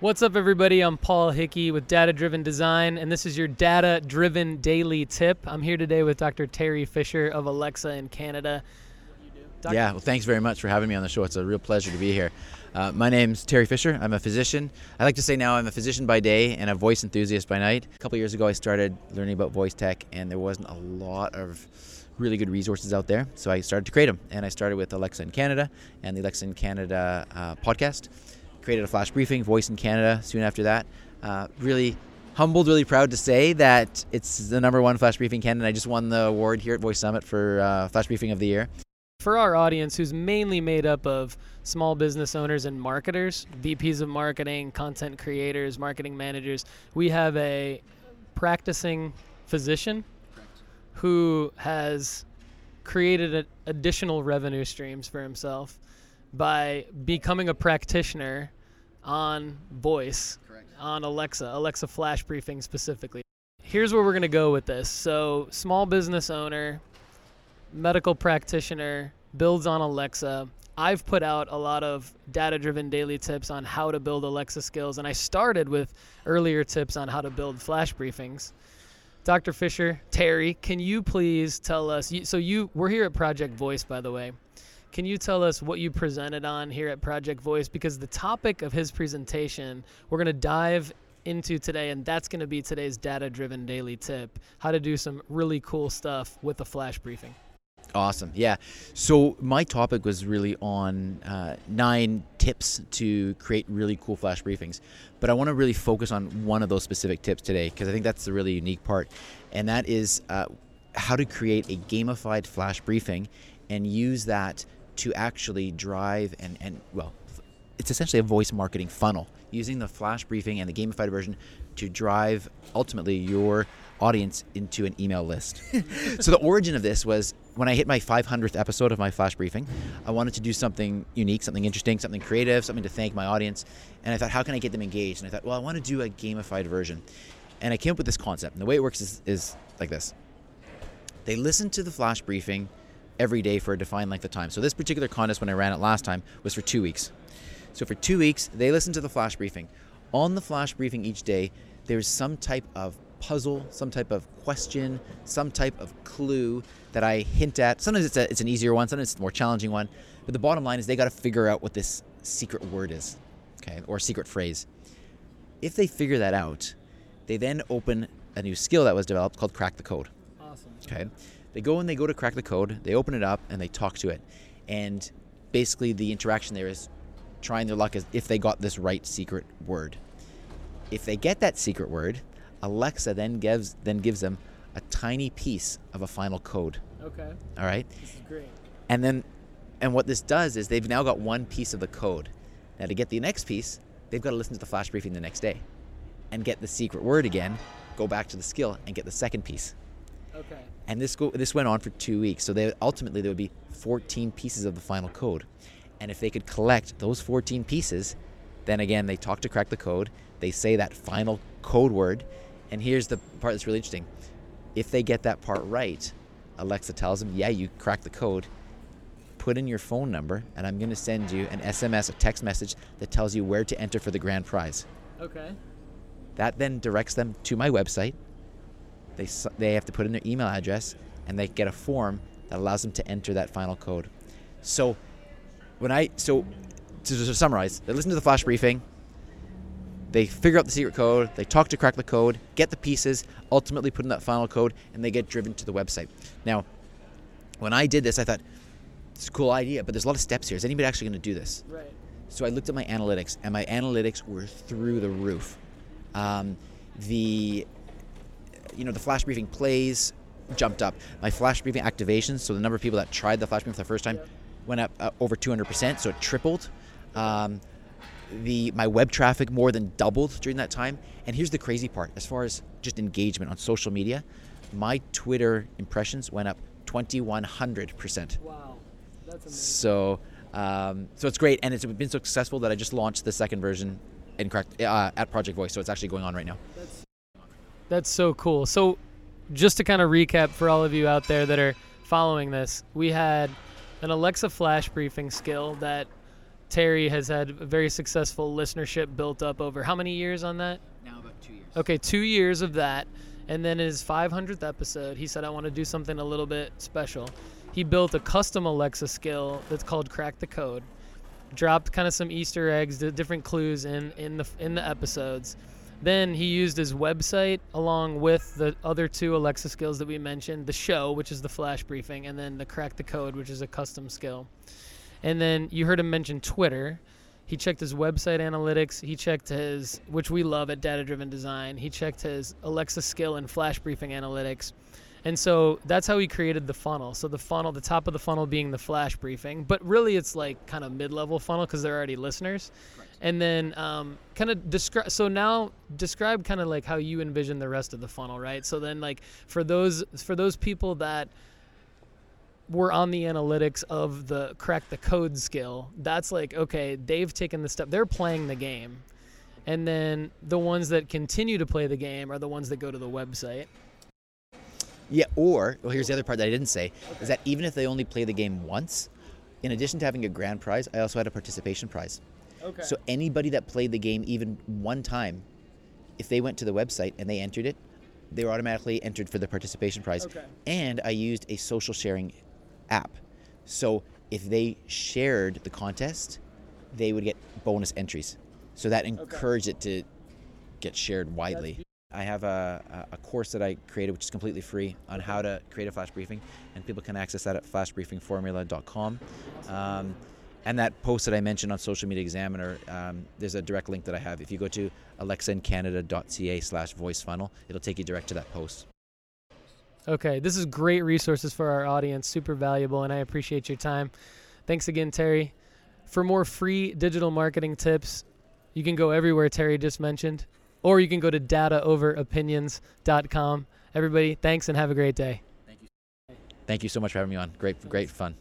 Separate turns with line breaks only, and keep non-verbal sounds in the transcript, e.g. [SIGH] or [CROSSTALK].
What's up, everybody? I'm Paul Hickey with Data Driven Design, and this is your Data Driven Daily Tip. I'm here today with Dr. Teri Fisher of Alexa in Canada.
Dr. Yeah, well, thanks very much for having me on the show. It's a real pleasure to be here. Uh, my name's Teri Fisher. I'm a physician. I like to say now I'm a physician by day and a voice enthusiast by night. A couple years ago, I started learning about voice tech, and there wasn't a lot of really good resources out there. So I started to create them, and I started with Alexa in Canada and the Alexa in Canada uh, podcast created a flash briefing, Voice in Canada soon after that. Uh, really humbled, really proud to say that it's the number one flash briefing Canada. I just won the award here at Voice Summit for uh, flash briefing of the year.
For our audience, who's mainly made up of small business owners and marketers, VPs of marketing, content creators, marketing managers, we have a practicing physician who has created additional revenue streams for himself by becoming a practitioner on voice Correct. on Alexa, Alexa flash briefing specifically. Here's where we're going to go with this. So, small business owner, medical practitioner, builds on Alexa. I've put out a lot of data driven daily tips on how to build Alexa skills, and I started with earlier tips on how to build flash briefings. Dr. Fisher, Teri, can you please tell us? So, you, we're here at Project Voice, by the way. Can you tell us what you presented on here at Project Voice? Because the topic of his presentation, we're going to dive into today, and that's going to be today's data driven daily tip how to do some really cool stuff with a flash briefing.
Awesome. Yeah. So my topic was really on uh, nine tips to create really cool flash briefings. But I want to really focus on one of those specific tips today because I think that's the really unique part. And that is uh, how to create a gamified flash briefing and use that to actually drive and, and well, it's essentially a voice marketing funnel using the flash briefing and the gamified version to drive ultimately your audience into an email list. [LAUGHS] so the origin of this was when I hit my 500th episode of my flash briefing, I wanted to do something unique, something interesting, something creative, something to thank my audience. And I thought, how can I get them engaged? And I thought, well, I want to do a gamified version. And I came up with this concept. And the way it works is, is like this. They listen to the flash briefing every day for a defined length of time. So this particular contest, when I ran it last time, was for two weeks. So for two weeks, they listened to the flash briefing. On the flash briefing each day, there's some type of puzzle, some type of question, some type of clue that I hint at. Sometimes it's, a, it's an easier one, sometimes it's a more challenging one. But the bottom line is they got to figure out what this secret word is, okay, or secret phrase. If they figure that out, they then open a new skill that was developed called Crack the Code.
Awesome.
Okay. They go and they go to crack the code, they open it up, and they talk to it. And basically, the interaction there is trying their luck as if they got this right secret word. If they get that secret word, Alexa then gives then gives them a tiny piece of a final code.
Okay.
All right.
This is great.
And then, and what this does is they've now got one piece of the code. Now to get the next piece, they've got to listen to the flash briefing the next day, and get the secret word again. Go back to the skill and get the second piece.
Okay.
And this go, this went on for two weeks. So they ultimately there would be 14 pieces of the final code, and if they could collect those 14 pieces, then again they talk to crack the code. They say that final code word, and here's the part that's really interesting. If they get that part right, Alexa tells them, "Yeah, you cracked the code." Put in your phone number, and I'm going to send you an SMS, a text message that tells you where to enter for the grand prize.
Okay.
That then directs them to my website, they, they have to put in their email address and they get a form that allows them to enter that final code. So when I so to, to summarize, they listen to the flash briefing, they figure out the secret code, they talk to crack the code, get the pieces, ultimately put in that final code, and they get driven to the website. Now, when I did this, I thought it's a cool idea, but there's a lot of steps here. Is anybody actually going to do this?
Right.
So I looked at my analytics, and my analytics were through the roof. Um, the you know, the flash briefing plays jumped up. My flash briefing activations, so the number of people that tried the flash briefing for the first time, went up uh, over 200%, so it tripled. Um, the my web traffic more than doubled during that time. And here's the crazy part: as far as just engagement on social media, my Twitter impressions went up 2,100
percent. Wow, that's amazing.
So, um, so it's great, and it's been so successful that I just launched the second version in correct, uh, at Project Voice. So it's actually going on right now.
That's so cool. So, just to kind of recap for all of you out there that are following this, we had an Alexa flash briefing skill that Teri has had a very successful listenership built up over how many years on that?
Now about two years.
Okay, two years of that. And then in his 500th episode, he said, I want to do something a little bit special. He built a custom Alexa skill that's called Crack the Code. Dropped kind of some Easter eggs, the different clues in, in the in the episodes. Then he used his website along with the other two Alexa skills that we mentioned, the show, which is the flash briefing, and then the Crack the Code, which is a custom skill. And then you heard him mention Twitter. He checked his website analytics. He checked his, which we love at Data Driven Design. He checked his Alexa skill and flash briefing analytics. And so that's how we created the funnel. So the funnel, the top of the funnel being the flash briefing, but really it's like kind of mid-level funnel because they're already listeners.
Right.
And then um, kind of describe. So now describe kind of like how you envision the rest of the funnel, right? So then like for those for those people that were on the analytics of the crack the code skill, that's like okay, they've taken the step. They're playing the game. And then the ones that continue to play the game are the ones that go to the website.
Yeah, or well, here's the other part that I didn't say is that even if they only play the game once, in addition to having a grand prize, I also had a participation prize.
Okay.
So anybody that played the game even one time, if they went to the website and they entered it, they were automatically entered for the participation prize.
Okay.
And I used a social sharing app. So if they shared the contest, they would get bonus entries. So that encouraged it to get shared widely. I have a, a- course that I created, which is completely free, on how to create a flash briefing, and people can access that at flashbriefingformula.com. Um, and that post that I mentioned on Social Media Examiner, um, there's a direct link that I have. If you go to alexaincanada.ca slash voice funnel, it'll take you direct to that post.
Okay, this is great resources for our audience, super valuable, and I appreciate your time. Thanks again, Teri. For more free digital marketing tips, you can go everywhere Teri just mentioned, or you can go to dataoveropinions.com. Everybody, thanks and have a great day.
Thank you Thank you so much for having me on. Great, great fun.